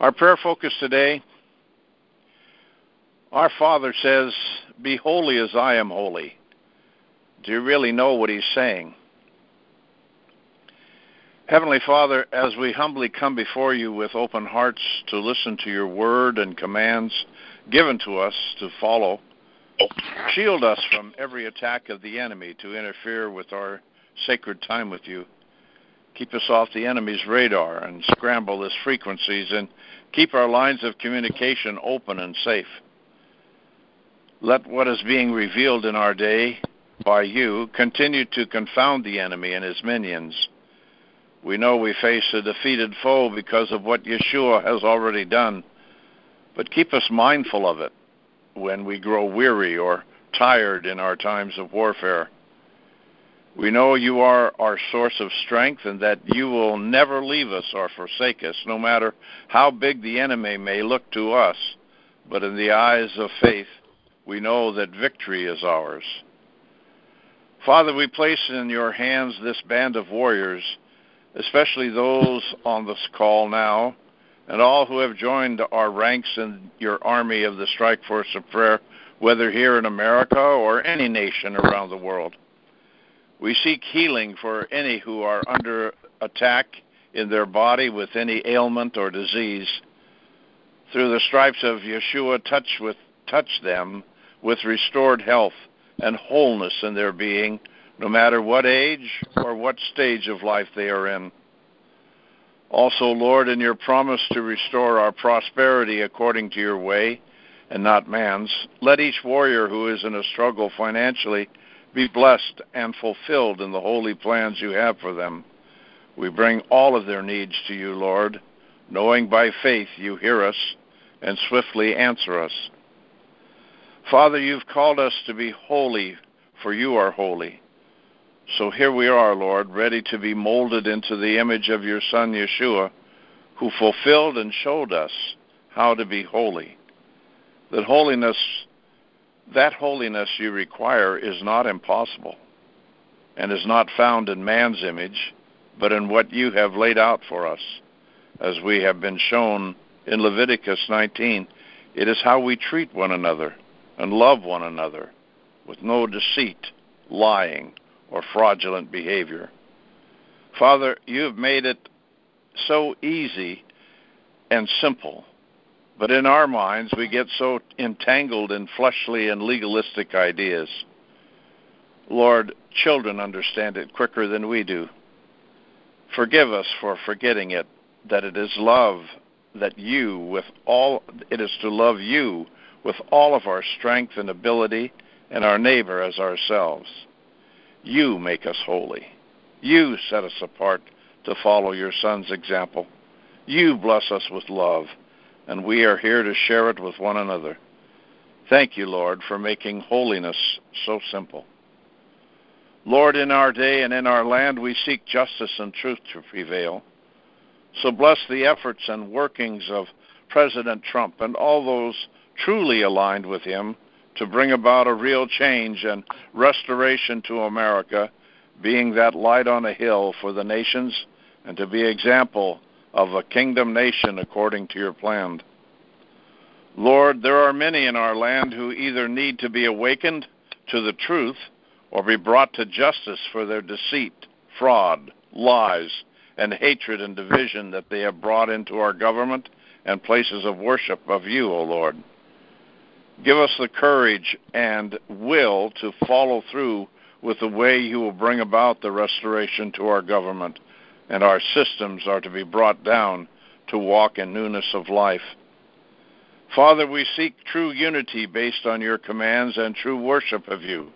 Our prayer focus today our Father says, Be holy as I am holy. Do you really know what He's saying? Heavenly Father, as we humbly come before you with open hearts to listen to your word and commands given to us to follow, shield us from every attack of the enemy to interfere with our sacred time with you. Keep us off the enemy's radar and scramble his frequencies and keep our lines of communication open and safe. Let what is being revealed in our day by you continue to confound the enemy and his minions we know we face a defeated foe because of what Yeshua has already done, but keep us mindful of it when we grow weary or tired in our times of warfare. We know you are our source of strength and that you will never leave us or forsake us, no matter how big the enemy may look to us. But in the eyes of faith, we know that victory is ours. Father, we place in your hands this band of warriors especially those on this call now, and all who have joined our ranks in your army of the Strike Force of Prayer, whether here in America or any nation around the world. We seek healing for any who are under attack in their body with any ailment or disease. Through the stripes of Yeshua, touch with touch them with restored health and wholeness in their being no matter what age or what stage of life they are in. Also, Lord, in your promise to restore our prosperity according to your way and not man's, let each warrior who is in a struggle financially be blessed and fulfilled in the holy plans you have for them. We bring all of their needs to you, Lord, knowing by faith you hear us and swiftly answer us. Father, you've called us to be holy, for you are holy. So here we are, Lord, ready to be molded into the image of your Son, Yeshua, who fulfilled and showed us how to be holy. That holiness, that holiness you require is not impossible and is not found in man's image, but in what you have laid out for us, as we have been shown in Leviticus 19. It is how we treat one another and love one another with no deceit, lying, or fraudulent behavior. Father, you have made it so easy and simple, but in our minds we get so entangled in fleshly and legalistic ideas. Lord, children understand it quicker than we do. Forgive us for forgetting it, that it is love that you with all it is to love you with all of our strength and ability and our neighbor as ourselves. You make us holy. You set us apart to follow your Son's example. You bless us with love, and we are here to share it with one another. Thank you, Lord, for making holiness so simple. Lord, in our day and in our land, we seek justice and truth to prevail. So bless the efforts and workings of President Trump and all those truly aligned with him to bring about a real change and restoration to America, being that light on a hill for the nations and to be example of a kingdom nation according to your plan. Lord, there are many in our land who either need to be awakened to the truth or be brought to justice for their deceit, fraud, lies, and hatred and division that they have brought into our government and places of worship of you, O Lord. Give us the courage and will to follow through with the way you will bring about the restoration to our government, and our systems are to be brought down to walk in newness of life. Father, we seek true unity based on your commands and true worship of you.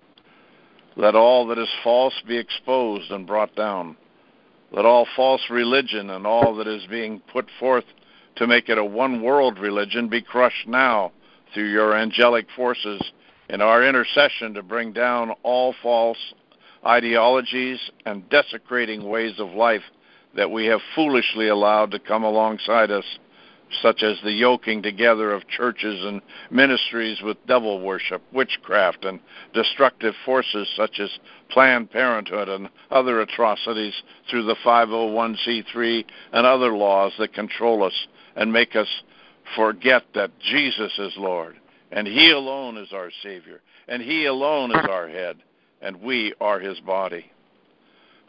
Let all that is false be exposed and brought down. Let all false religion and all that is being put forth to make it a one world religion be crushed now through your angelic forces in our intercession to bring down all false ideologies and desecrating ways of life that we have foolishly allowed to come alongside us such as the yoking together of churches and ministries with devil worship, witchcraft, and destructive forces such as Planned Parenthood and other atrocities through the 501c3 and other laws that control us and make us forget that Jesus is Lord and He alone is our Savior and He alone is our head and we are His body.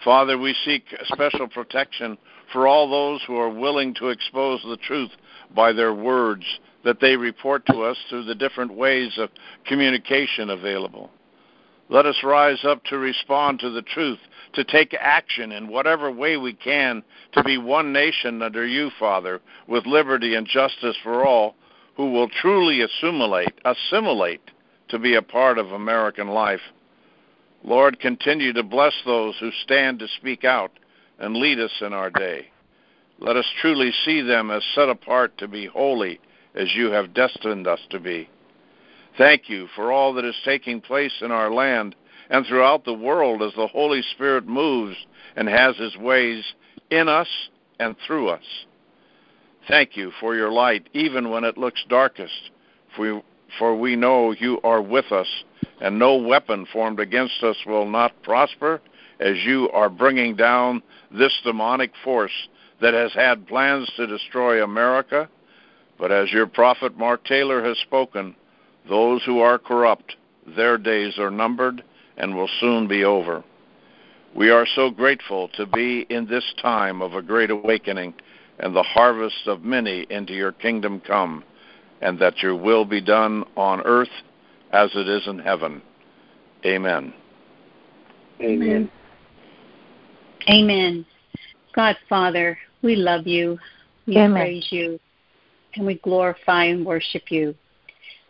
Father, we seek special protection for all those who are willing to expose the truth by their words that they report to us through the different ways of communication available. Let us rise up to respond to the truth, to take action in whatever way we can to be one nation under you, Father, with liberty and justice for all who will truly assimilate, assimilate to be a part of American life. Lord, continue to bless those who stand to speak out and lead us in our day. Let us truly see them as set apart to be holy as you have destined us to be. Thank you for all that is taking place in our land and throughout the world as the Holy Spirit moves and has his ways in us and through us. Thank you for your light, even when it looks darkest, for, we know you are with us, and no weapon formed against us will not prosper, as you are bringing down this demonic force that has had plans to destroy America. But as your prophet Mark Taylor has spoken, those who are corrupt, their days are numbered and will soon be over. We are so grateful to be in this time of a great awakening and the harvest of many into your kingdom come, and that your will be done on earth as it is in heaven. Amen. Amen. Amen. God, Father, we love you, we Amen. praise you, and we glorify and worship you.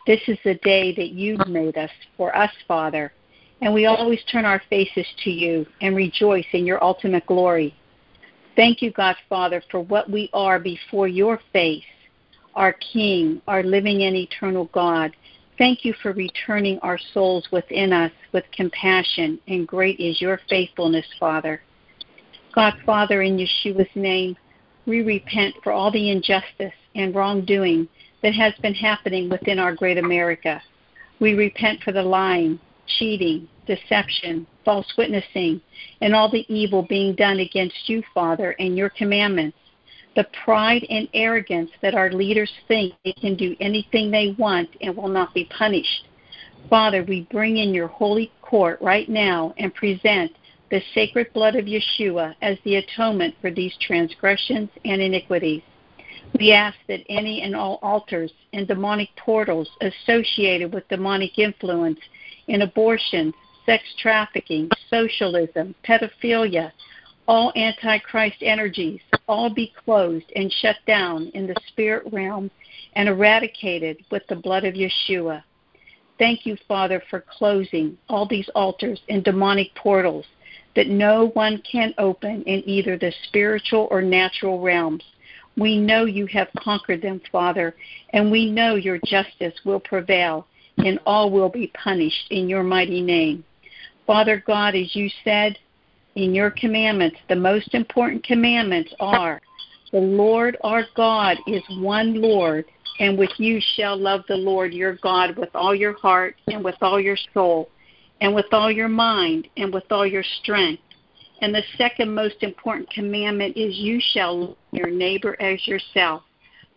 This is the day that you made us for us, Father, and we always turn our faces to you and rejoice in your ultimate glory. Thank you, God, Father, for what we are before your face, our King, our living and eternal God. Thank you for returning our souls within us with compassion, and great is your faithfulness, Father. God, Father, in Yeshua's name, we repent for all the injustice and wrongdoing that has been happening within our great America. We repent for the lying, cheating, deception, false witnessing, and all the evil being done against you, Father, and your commandments. The pride and arrogance that our leaders think they can do anything they want and will not be punished. Father, we bring in your holy court right now and present the sacred blood of Yeshua as the atonement for these transgressions and iniquities. We ask that any and all altars and demonic portals associated with demonic influence in abortion, sex trafficking, socialism, pedophilia, all antichrist energies, all be closed and shut down in the spirit realm and eradicated with the blood of Yeshua. Thank you, Father, for closing all these altars and demonic portals that no one can open in either the spiritual or natural realms. We know you have conquered them, Father, and we know your justice will prevail and all will be punished in your mighty name. Father God, as you said in your commandments, the most important commandments are the Lord our God is one Lord, and with you shall love the Lord your God with all your heart and with all your soul and with all your mind and with all your strength. And the second most important commandment is you shall love your neighbor as yourself,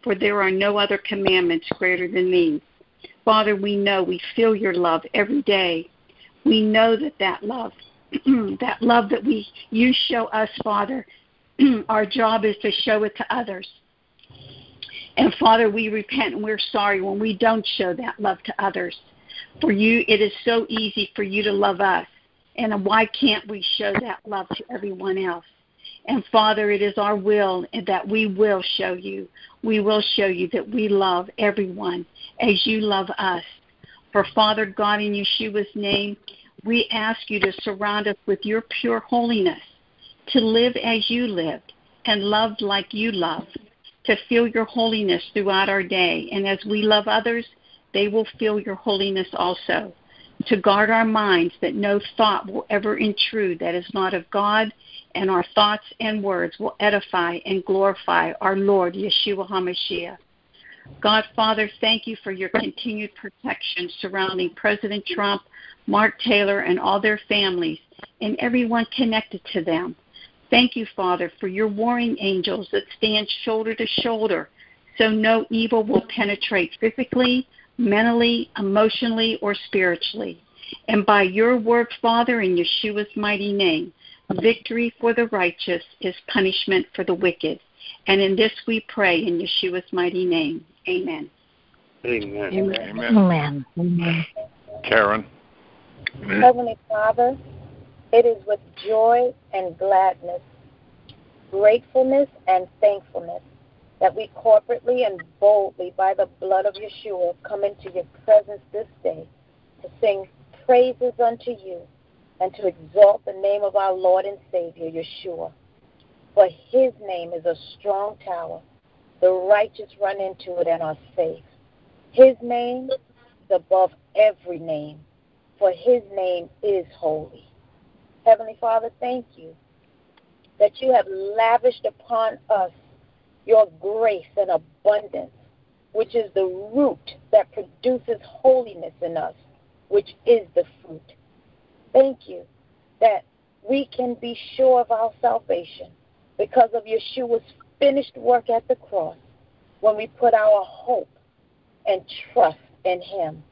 for there are no other commandments greater than these. Father, we know we feel your love every day. We know that that love, that love that we you show us, Father, our job is to show it to others. And Father, we repent and we're sorry when we don't show that love to others. For you, it is so easy for you to love us. And why can't we show that love to everyone else? And Father, it is our will that we will show you. We will show you that we love everyone as you love us. For Father God, in Yeshua's name, we ask you to surround us with your pure holiness, to live as you lived and love like you love, to feel your holiness throughout our day. And as we love others, they will feel your holiness also. to guard our minds that no thought will ever intrude that is not of God, and our thoughts and words will edify and glorify our Lord Yeshua HaMashiach. God, Father, thank you for your continued protection surrounding President Trump, Mark Taylor, and all their families, and everyone connected to them. Thank you, Father, for your warring angels that stand shoulder to shoulder so no evil will penetrate physically, mentally, emotionally, or spiritually. And by your word, Father, in Yeshua's mighty name, victory for the righteous is punishment for the wicked. And in this we pray in Yeshua's mighty name. Amen. Amen. Amen. Amen. Amen. Karen. Mm-hmm. Heavenly Father, it is with joy and gladness, gratefulness and thankfulness that we corporately and boldly, by the blood of Yeshua, come into your presence this day to sing praises unto you and to exalt the name of our Lord and Savior, Yeshua. For his name is a strong tower. The righteous run into it and are safe. His name is above every name, for his name is holy. Heavenly Father, thank you that you have lavished upon us your grace and abundance, which is the root that produces holiness in us, which is the fruit. Thank you that we can be sure of our salvation because of Yeshua's finished work at the cross when we put our hope and trust in Him.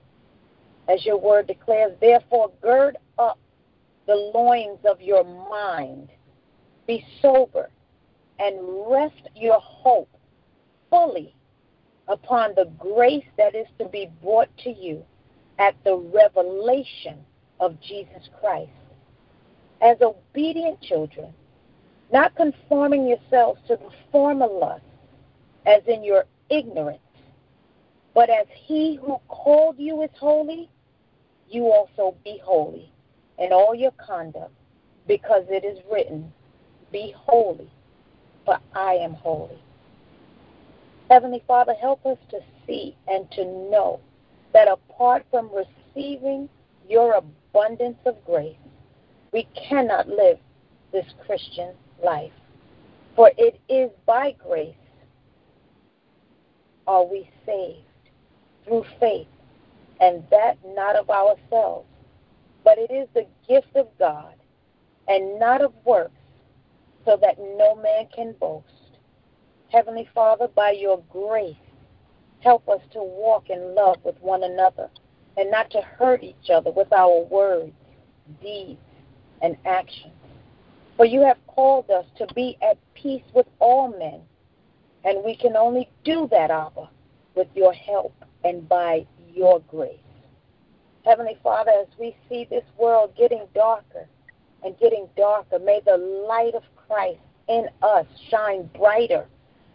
As your word declares, therefore, gird up the loins of your mind, be sober, and rest your hope fully upon the grace that is to be brought to you at the revelation of Jesus Christ. As obedient children, not conforming yourselves to the former lust, as in your ignorance, but as he who called you is holy, you also be holy in all your conduct, because it is written, Be holy, for I am holy. Heavenly Father, help us to see and to know that apart from receiving your abundance of grace, we cannot live this Christian life. For it is by grace are we saved through faith, and that not of ourselves, but it is the gift of God, and not of works, so that no man can boast. Heavenly Father, by your grace, help us to walk in love with one another and not to hurt each other with our words, deeds, and actions. For you have called us to be at peace with all men, and we can only do that, Abba, with your help and by your grace. Heavenly Father, as we see this world getting darker and getting darker, may the light of Christ in us shine brighter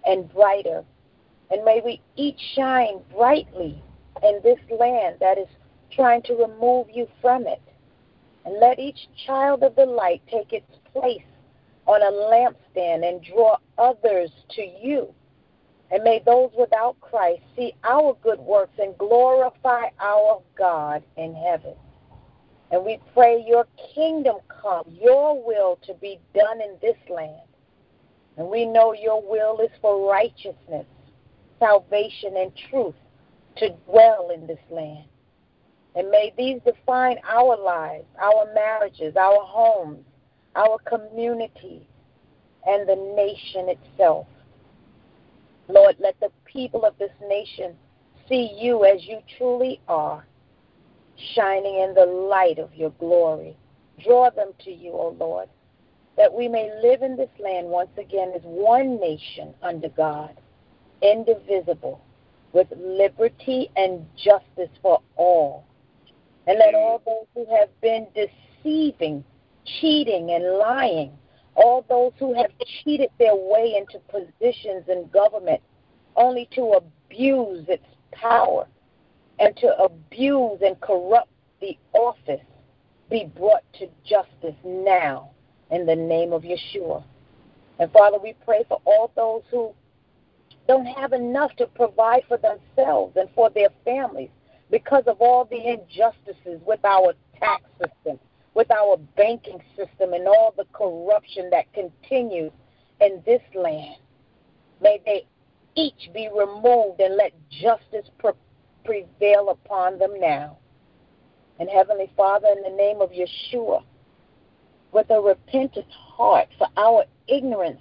and brighter. And may we each shine brightly in this land that is trying to remove you from it. And let each child of the light take its place on a lampstand and draw others to you. And may those without Christ see our good works and glorify our God in heaven. And we pray your kingdom come, your will to be done in this land. And we know your will is for righteousness, salvation, and truth to dwell in this land. And may these define our lives, our marriages, our homes, our communities, and the nation itself. Lord, let the people of this nation see you as you truly are, shining in the light of your glory. Draw them to you, O Lord, that we may live in this land once again as one nation under God, indivisible, with liberty and justice for all. And let all those who have been deceiving, cheating, and lying, all those who have cheated their way into positions in government only to abuse its power and to abuse and corrupt the office be brought to justice now in the name of Yeshua. And Father, we pray for all those who don't have enough to provide for themselves and for their families, because of all the injustices with our tax system, with our banking system, and all the corruption that continues in this land. May they each be removed and let justice pre- prevail upon them now. And Heavenly Father, in the name of Yeshua, with a repentant heart for our ignorance,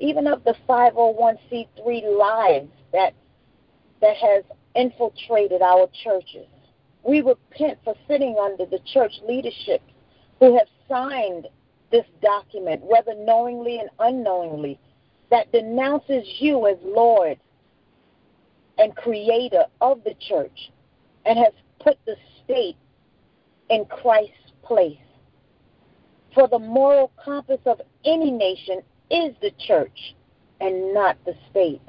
even of the 501c3 lives that that has infiltrated our churches. We repent for sitting under the church leadership who have signed this document, whether knowingly and unknowingly, that denounces you as Lord and creator of the church and has put the state in Christ's place. For the moral compass of any nation is the church and not the state.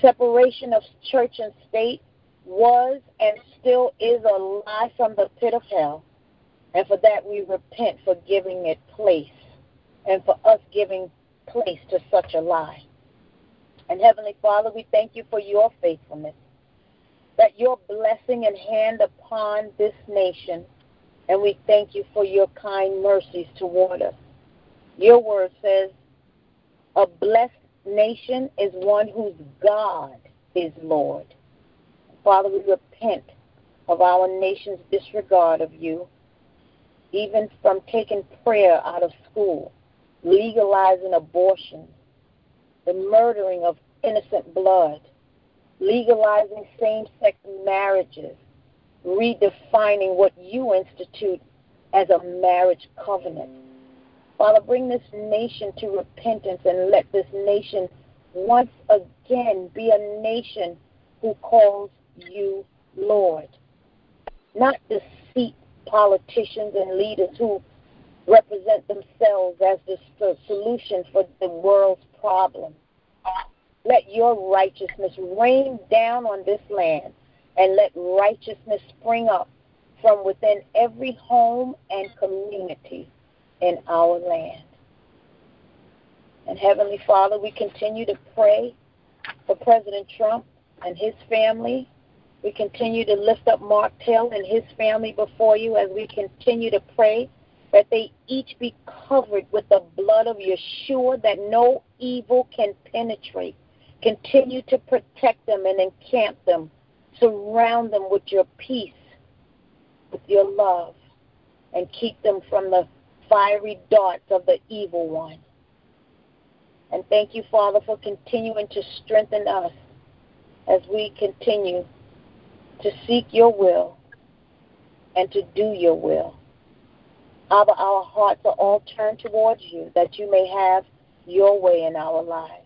Separation of church and state was and still is a lie from the pit of hell. And for that we repent for giving it place and for us giving place to such a lie. And Heavenly Father, we thank you for your faithfulness, that your blessing and hand upon this nation, and we thank you for your kind mercies toward us. Your word says, a blessed nation is one whose God is Lord. Father, we repent of our nation's disregard of you, even from taking prayer out of school legalizing abortion, the murdering of innocent blood, legalizing same sex marriages, redefining what you institute as a marriage covenant. Father, bring this nation to repentance and let this nation once again be a nation who calls you Lord. Not deceit politicians and leaders who represent themselves as the solution for the world's problems. Let your righteousness rain down on this land and let righteousness spring up from within every home and community in our land. And Heavenly Father, we continue to pray for President Trump and his family. We continue to lift up Mark Taylor and his family before you as we continue to pray that they each be covered with the blood of Yeshua, that no evil can penetrate. Continue to protect them and encamp them. Surround them with your peace, with your love, and keep them from the fiery darts of the evil one. And thank you, Father, for continuing to strengthen us as we continue to seek your will and to do your will. Father, our hearts are all turned towards you that you may have your way in our lives.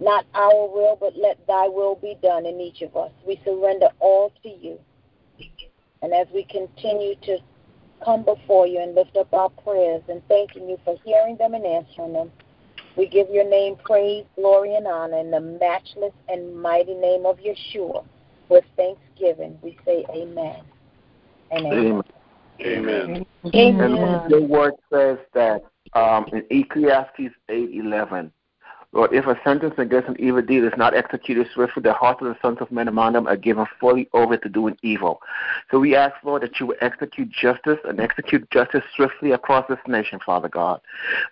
Not our will, but let thy will be done in each of us. We surrender all to you. And as we continue to come before you and lift up our prayers and thanking you for hearing them and answering them, we give your name praise, glory, and honor in the matchless and mighty name of Yeshua. With thanksgiving, we say amen and amen. amen. Amen. Amen. And the word says that um, in Ecclesiastes eight eleven, Lord, if a sentence against an evil deed is not executed swiftly, the hearts of the sons of men among them are given fully over to doing evil. So we ask, Lord, that you will execute justice and execute justice swiftly across this nation, Father God.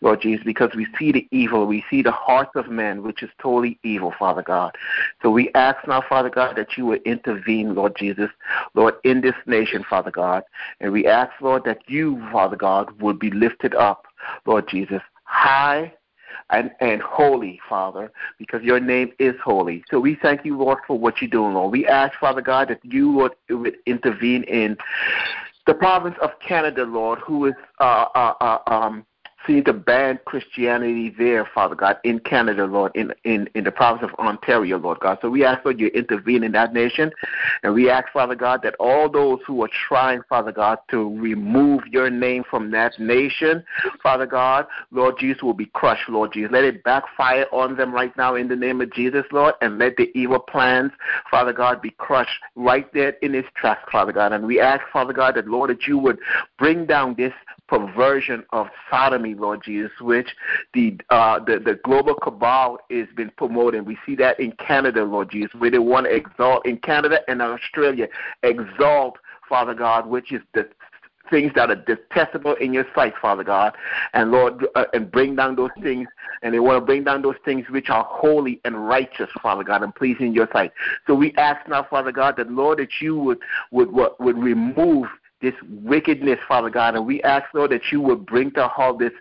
Lord Jesus, because we see the evil, we see the hearts of men, which is totally evil, Father God. So we ask now, Father God, that you will intervene, Lord Jesus, Lord, in this nation, Father God. And we ask, Lord, that you, Father God, would be lifted up, Lord Jesus, high and, and holy, Father, because your name is holy. So we thank you, Lord, for what you're doing, Lord. We ask, Father God, that you would, would intervene in the province of Canada, Lord, who is uh, uh, uh, um, seem to ban Christianity there, Father God, in Canada, Lord, in, in, in the province of Ontario, Lord God. So we ask, Lord, you intervene in that nation. And we ask, Father God, that all those who are trying, Father God, to remove your name from that nation, Father God, Lord Jesus, will be crushed, Lord Jesus. Let it backfire on them right now in the name of Jesus, Lord, and let the evil plans, Father God, be crushed right there in its tracks, Father God. And we ask, Father God, that, Lord, that you would bring down this perversion of sodomy, Lord Jesus, which the uh, the, the global cabal has been promoting. We see that in Canada, Lord Jesus, where they want to exalt in Canada and Australia, exalt Father God, which is the things that are detestable in your sight, Father God, and Lord, uh, and bring down those things, and they want to bring down those things which are holy and righteous, Father God, and pleasing your sight. So we ask now, Father God, that Lord, that you would would would, would remove this wickedness, Father God. And we ask, Lord, that you would bring to halt this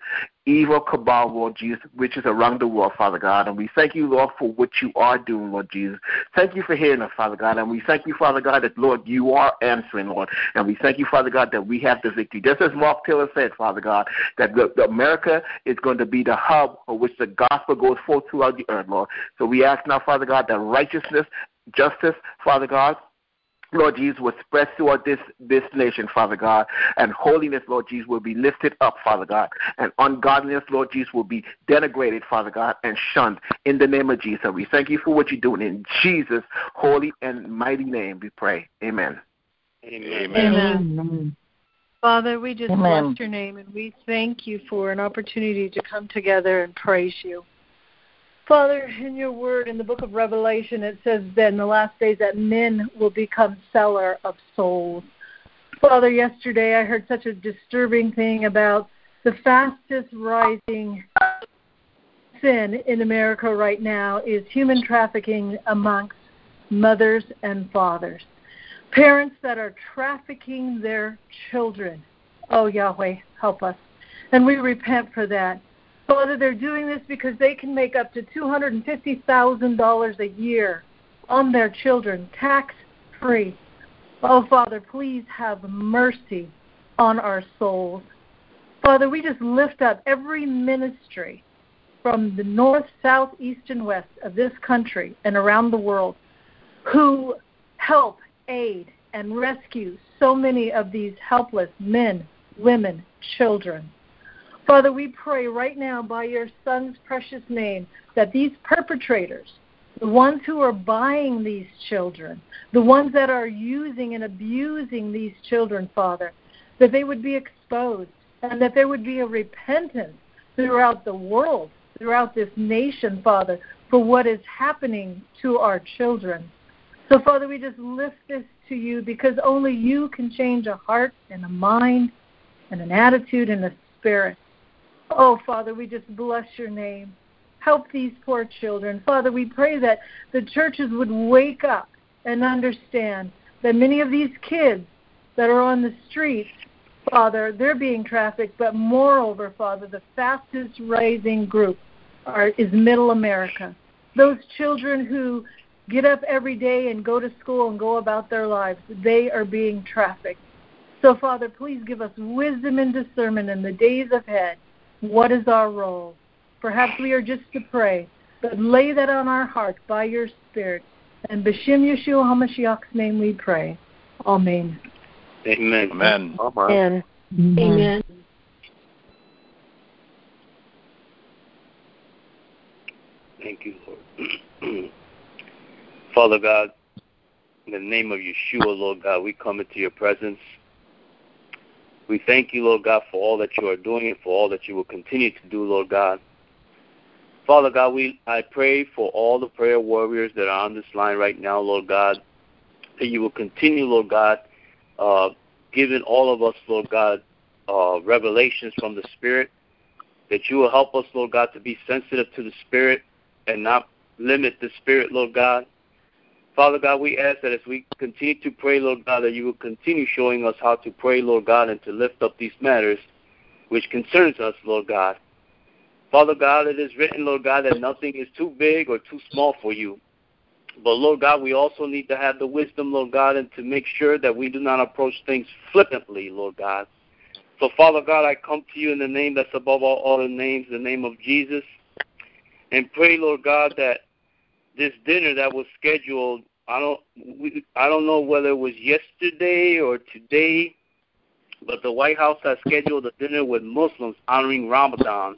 evil cabal, Lord Jesus, which is around the world, Father God. And we thank you, Lord, for what you are doing, Lord Jesus. Thank you for hearing us, Father God. And we thank you, Father God, that, Lord, you are answering, Lord. And we thank you, Father God, that we have the victory. Just as Mark Taylor said, Father God, that the, the America is going to be the hub for which the gospel goes forth throughout the earth, Lord. So we ask now, Father God, that righteousness, justice, Father God, Lord Jesus, will spread throughout this, this nation, Father God. And holiness, Lord Jesus, will be lifted up, Father God. And ungodliness, Lord Jesus, will be denigrated, Father God, and shunned in the name of Jesus. We thank you for what you're doing. In Jesus' holy and mighty name, we pray. Amen. Amen. Amen. Father, we just Amen. bless your name and we thank you for an opportunity to come together and praise you. Father, in your word in the book of Revelation, it says that in the last days that men will become seller of souls. Father, yesterday I heard such a disturbing thing about the fastest rising sin in America right now is human trafficking amongst mothers and fathers. Parents that are trafficking their children. Oh, Yahweh, help us. And we repent for that. Father, they're doing this because they can make up to $250,000 a year on their children, tax free. Oh, Father, please have mercy on our souls. Father, we just lift up every ministry from the north, south, east, and west of this country and around the world who help, aid, and rescue so many of these helpless men, women, children. Father, we pray right now by your Son's precious name that these perpetrators, the ones who are buying these children, the ones that are using and abusing these children, Father, that they would be exposed and that there would be a repentance throughout the world, throughout this nation, Father, for what is happening to our children. So, Father, we just lift this to you because only you can change a heart and a mind and an attitude and a spirit. Oh, Father, we just bless your name. Help these poor children. Father, we pray that the churches would wake up and understand that many of these kids that are on the streets, Father, they're being trafficked, but moreover, Father, the fastest rising group are, is middle America. Those children who get up every day and go to school and go about their lives, they are being trafficked. So, Father, please give us wisdom and discernment in the days ahead what is our role? Perhaps we are just to pray, but lay that on our heart by your Spirit. And B'Shem Yeshua HaMashiach's name we pray. Amen. Amen. Amen. Amen. Amen. Thank you, Lord. Father God, in the name of Yeshua, Lord God, we come into your presence. We thank you, Lord God, for all that you are doing and for all that you will continue to do, Lord God. Father God, we I pray for all the prayer warriors that are on this line right now, Lord God, that you will continue, Lord God, uh, giving all of us, Lord God, uh, revelations from the Spirit, that you will help us, Lord God, to be sensitive to the Spirit and not limit the Spirit, Lord God. Father God, we ask that as we continue to pray, Lord God, that you will continue showing us how to pray, Lord God, and to lift up these matters which concerns us, Lord God. Father God, it is written, Lord God, that nothing is too big or too small for you. But Lord God, we also need to have the wisdom, Lord God, and to make sure that we do not approach things flippantly, Lord God. So Father God, I come to you in the name that's above all other names, the name of Jesus, and pray, Lord God, that this dinner that was scheduled. I don't we, I don't know whether it was yesterday or today, but the White House has scheduled a dinner with Muslims honoring Ramadan,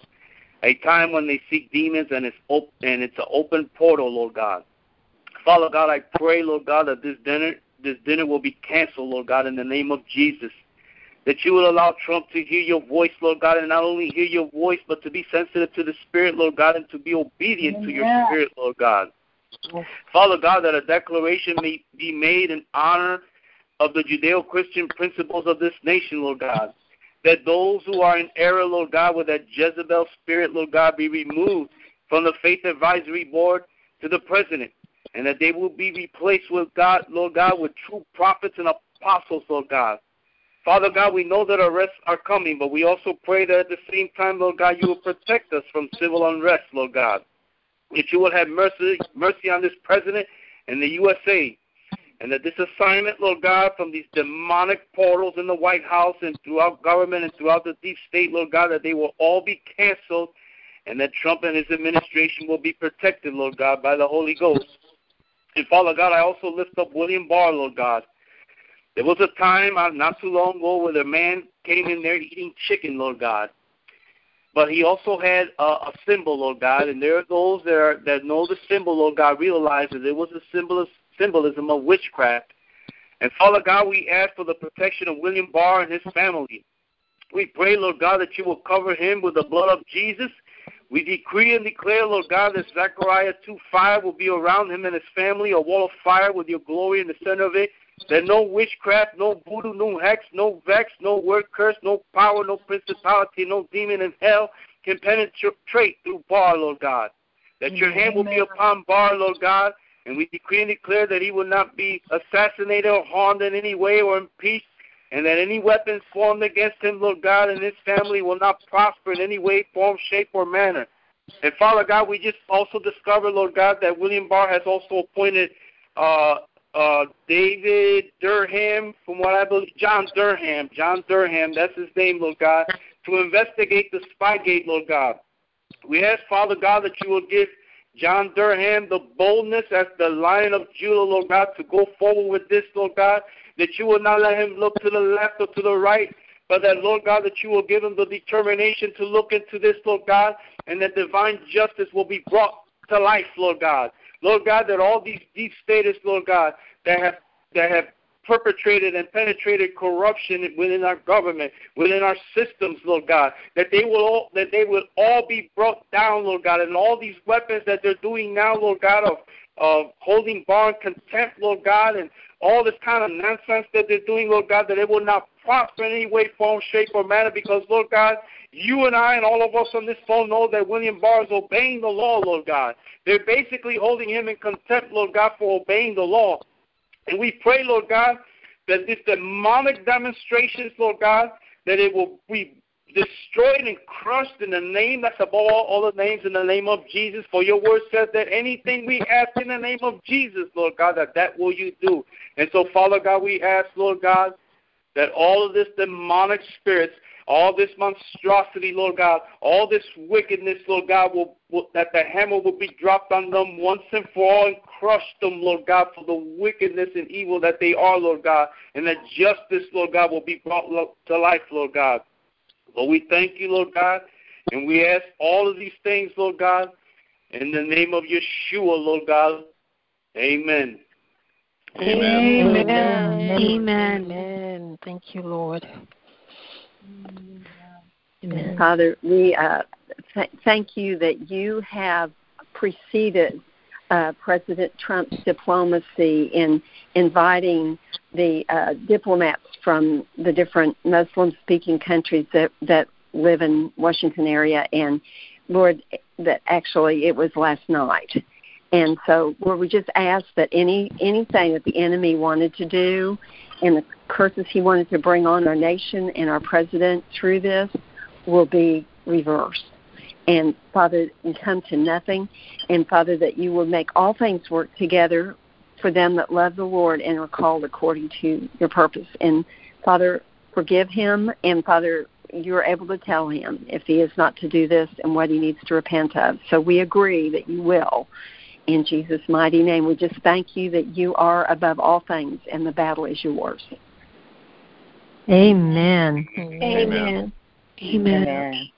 a time when they seek demons and it's op- and it's an open portal, Lord God. Father God, I pray, Lord God, that this dinner this dinner will be canceled, Lord God, in the name of Jesus. that you will allow Trump to hear your voice, Lord God, and not only hear your voice, but to be sensitive to the Spirit, Lord God, and to be obedient Amen. to your Spirit, Lord God. Father God, that a declaration may be made in honor of the Judeo Christian principles of this nation, Lord God. That those who are in error, Lord God, with that Jezebel spirit, Lord God, be removed from the Faith Advisory Board to the President. And that they will be replaced with God, Lord God, with true prophets and apostles, Lord God. Father God, we know that arrests are coming, but we also pray that at the same time, Lord God, you will protect us from civil unrest, Lord God. That you will have mercy, mercy on this president and the USA. And that this assignment, Lord God, from these demonic portals in the White House and throughout government and throughout the deep state, Lord God, that they will all be canceled and that Trump and his administration will be protected, Lord God, by the Holy Ghost. And Father God, I also lift up William Barr, Lord God. There was a time uh, not too long ago where a man came in there eating chicken, Lord God. But he also had a, a symbol, Lord God, and there are those that, are, that know the symbol, Lord God, realize that it was a symbol of, symbolism of witchcraft. And Father God, we ask for the protection of William Barr and his family. We pray, Lord God, that you will cover him with the blood of Jesus. We decree and declare, Lord God, that Zechariah 2 5 will be around him and his family, a wall of fire with your glory in the center of it. That no witchcraft, no voodoo, no hex, no vex, no word curse, no power, no principality, no demon in hell can penetrate through Barr, Lord God. That your hand will be upon Barr, Lord God, and we decree and declare that he will not be assassinated or harmed in any way or impeached, and that any weapons formed against him, Lord God, and his family will not prosper in any way, form, shape, or manner. And Father God, we just also discovered, Lord God, that William Barr has also appointed uh, uh, David Durham, from what I believe, John Durham, John Durham, that's his name, Lord God, to investigate the Spygate, Lord God. We ask, Father God, that you will give John Durham the boldness as the Lion of Judah, Lord God, to go forward with this, Lord God, that you will not let him look to the left or to the right, but that, Lord God, that you will give him the determination to look into this, Lord God, and that divine justice will be brought to life, Lord God. Lord God, that all these deep status, Lord God, that have that have perpetrated and penetrated corruption within our government, within our systems, Lord God, that they will all that they will all be brought down, Lord God, and all these weapons that they're doing now, Lord God, of of holding Barr contempt, Lord God, and all this kind of nonsense that they're doing, Lord God, that it will not prosper in any way, form, shape, or manner, because, Lord God, you and I and all of us on this phone know that William Barr is obeying the law, Lord God. They're basically holding him in contempt, Lord God, for obeying the law. And we pray, Lord God, that this demonic demonstrations, Lord God, that it will be destroyed and crushed in the name that's above all, all the names in the name of Jesus. For your word says that anything we ask in the name of Jesus, Lord God, that that will you do. And so, Father God, we ask, Lord God, that all of this demonic spirits all this monstrosity, Lord God, all this wickedness, Lord God, will, will, that the hammer will be dropped on them once and for all and crush them, Lord God, for the wickedness and evil that they are, Lord God, and that justice, Lord God, will be brought to life, Lord God. Lord, we thank you, Lord God, and we ask all of these things, Lord God, in the name of Yeshua, Lord God. Amen. Amen. Amen. Amen. Amen. Thank you, Lord. Amen. Father, we uh, th- thank you that you have preceded uh, President Trump's diplomacy in inviting the uh, diplomats from the different Muslim-speaking countries that that live in Washington area, and Lord, that actually it was last night. And so, Lord, we just ask that any anything that the enemy wanted to do, and the curses he wanted to bring on our nation and our president through this, will be reversed. And Father, we come to nothing. And Father, that you will make all things work together for them that love the Lord and are called according to your purpose. And Father, forgive him. And Father, you're able to tell him if he is not to do this and what he needs to repent of. So we agree that you will. In Jesus' mighty name, we just thank you that you are above all things and the battle is yours. Amen. Amen. Amen. Amen. Amen.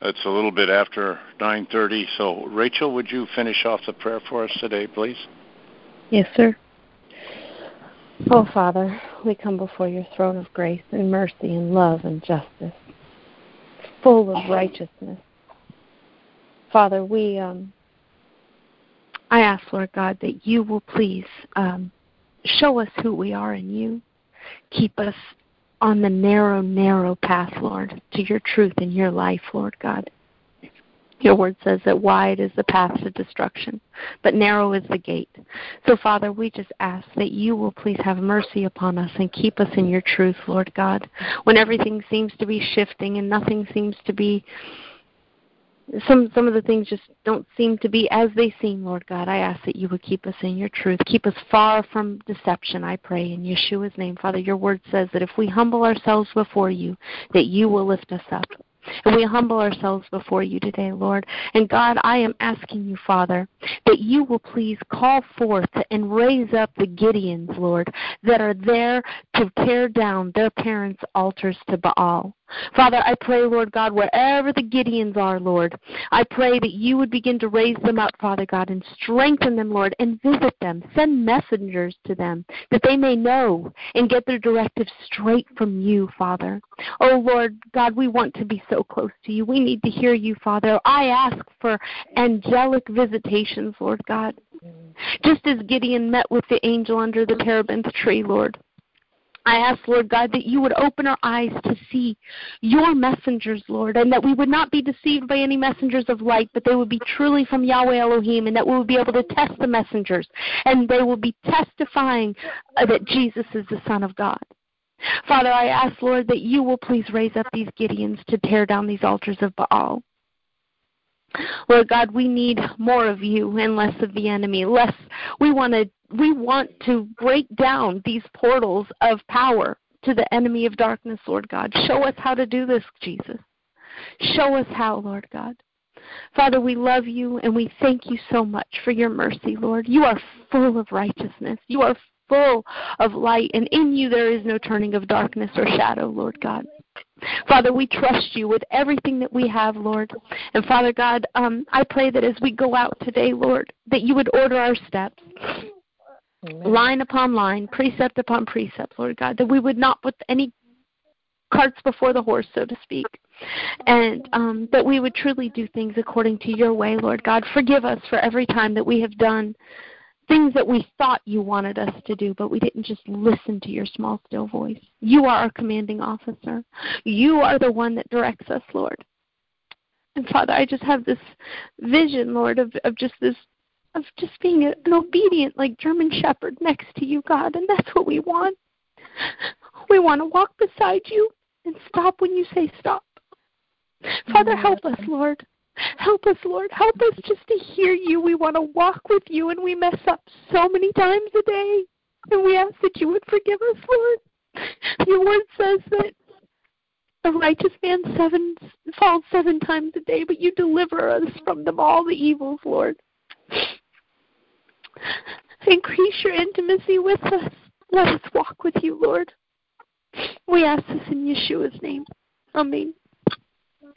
It's a little bit after 9:30, so Rachel, would you finish off the prayer for us today, please? Yes, sir. Oh, Father, we come before your throne of grace and mercy and love and justice, full of righteousness. Father, we um, I ask, Lord God, that you will please um, show us who we are in you. Keep us on the narrow, narrow path, Lord, to your truth and your life, Lord God. Your word says that wide is the path to destruction, but narrow is the gate. So, Father, we just ask that you will please have mercy upon us and keep us in your truth, Lord God. When everything seems to be shifting and nothing seems to be some some of the things just don't seem to be as they seem, Lord God. I ask that you would keep us in your truth. Keep us far from deception, I pray, in Yeshua's name. Father, your word says that if we humble ourselves before you, that you will lift us up. And we humble ourselves before you today, Lord. And God, I am asking you, Father, that you will please call forth and raise up the Gideons, Lord, that are there to tear down their parents' altars to Baal. Father, I pray, Lord God, wherever the Gideons are, Lord, I pray that you would begin to raise them up, Father God, and strengthen them, Lord, and visit them. Send messengers to them that they may know and get their directives straight from you, Father. Oh, Lord God, we want to be so close to you. We need to hear you, Father. I ask for angelic visitations, Lord God. Just as Gideon met with the angel under the terebinth tree, Lord. I ask, Lord God, that you would open our eyes to see your messengers, Lord, and that we would not be deceived by any messengers of light, but they would be truly from Yahweh Elohim, and that we would be able to test the messengers, and they will be testifying that Jesus is the Son of God. Father, I ask, Lord, that you will please raise up these Gideons to tear down these altars of Baal. Lord God, we need more of you and less of the enemy. Less we want to we want to break down these portals of power to the enemy of darkness, Lord God. Show us how to do this, Jesus. Show us how, Lord God. Father, we love you and we thank you so much for your mercy, Lord. You are full of righteousness. You are full of light, and in you there is no turning of darkness or shadow, Lord God. Father, we trust you with everything that we have, Lord. And Father God, um, I pray that as we go out today, Lord, that you would order our steps. Amen. Line upon line, precept upon precept, Lord God, that we would not put any carts before the horse, so to speak, and um, that we would truly do things according to your way, Lord God. Forgive us for every time that we have done things that we thought you wanted us to do, but we didn't just listen to your small, still voice. You are our commanding officer. You are the one that directs us, Lord. And Father, I just have this vision, Lord, of, of just this, of just being an obedient, like German shepherd next to you, God, and that's what we want. We want to walk beside you and stop when you say stop. Father, help us, Lord. Help us, Lord. Help us just to hear you. We want to walk with you, and we mess up so many times a day. And we ask that you would forgive us, Lord. Your word says that a righteous man seven falls seven times a day, but you deliver us from them all the evils, Lord. Increase your intimacy with us. Let us walk with you, Lord. We ask this in Yeshua's name. Amen.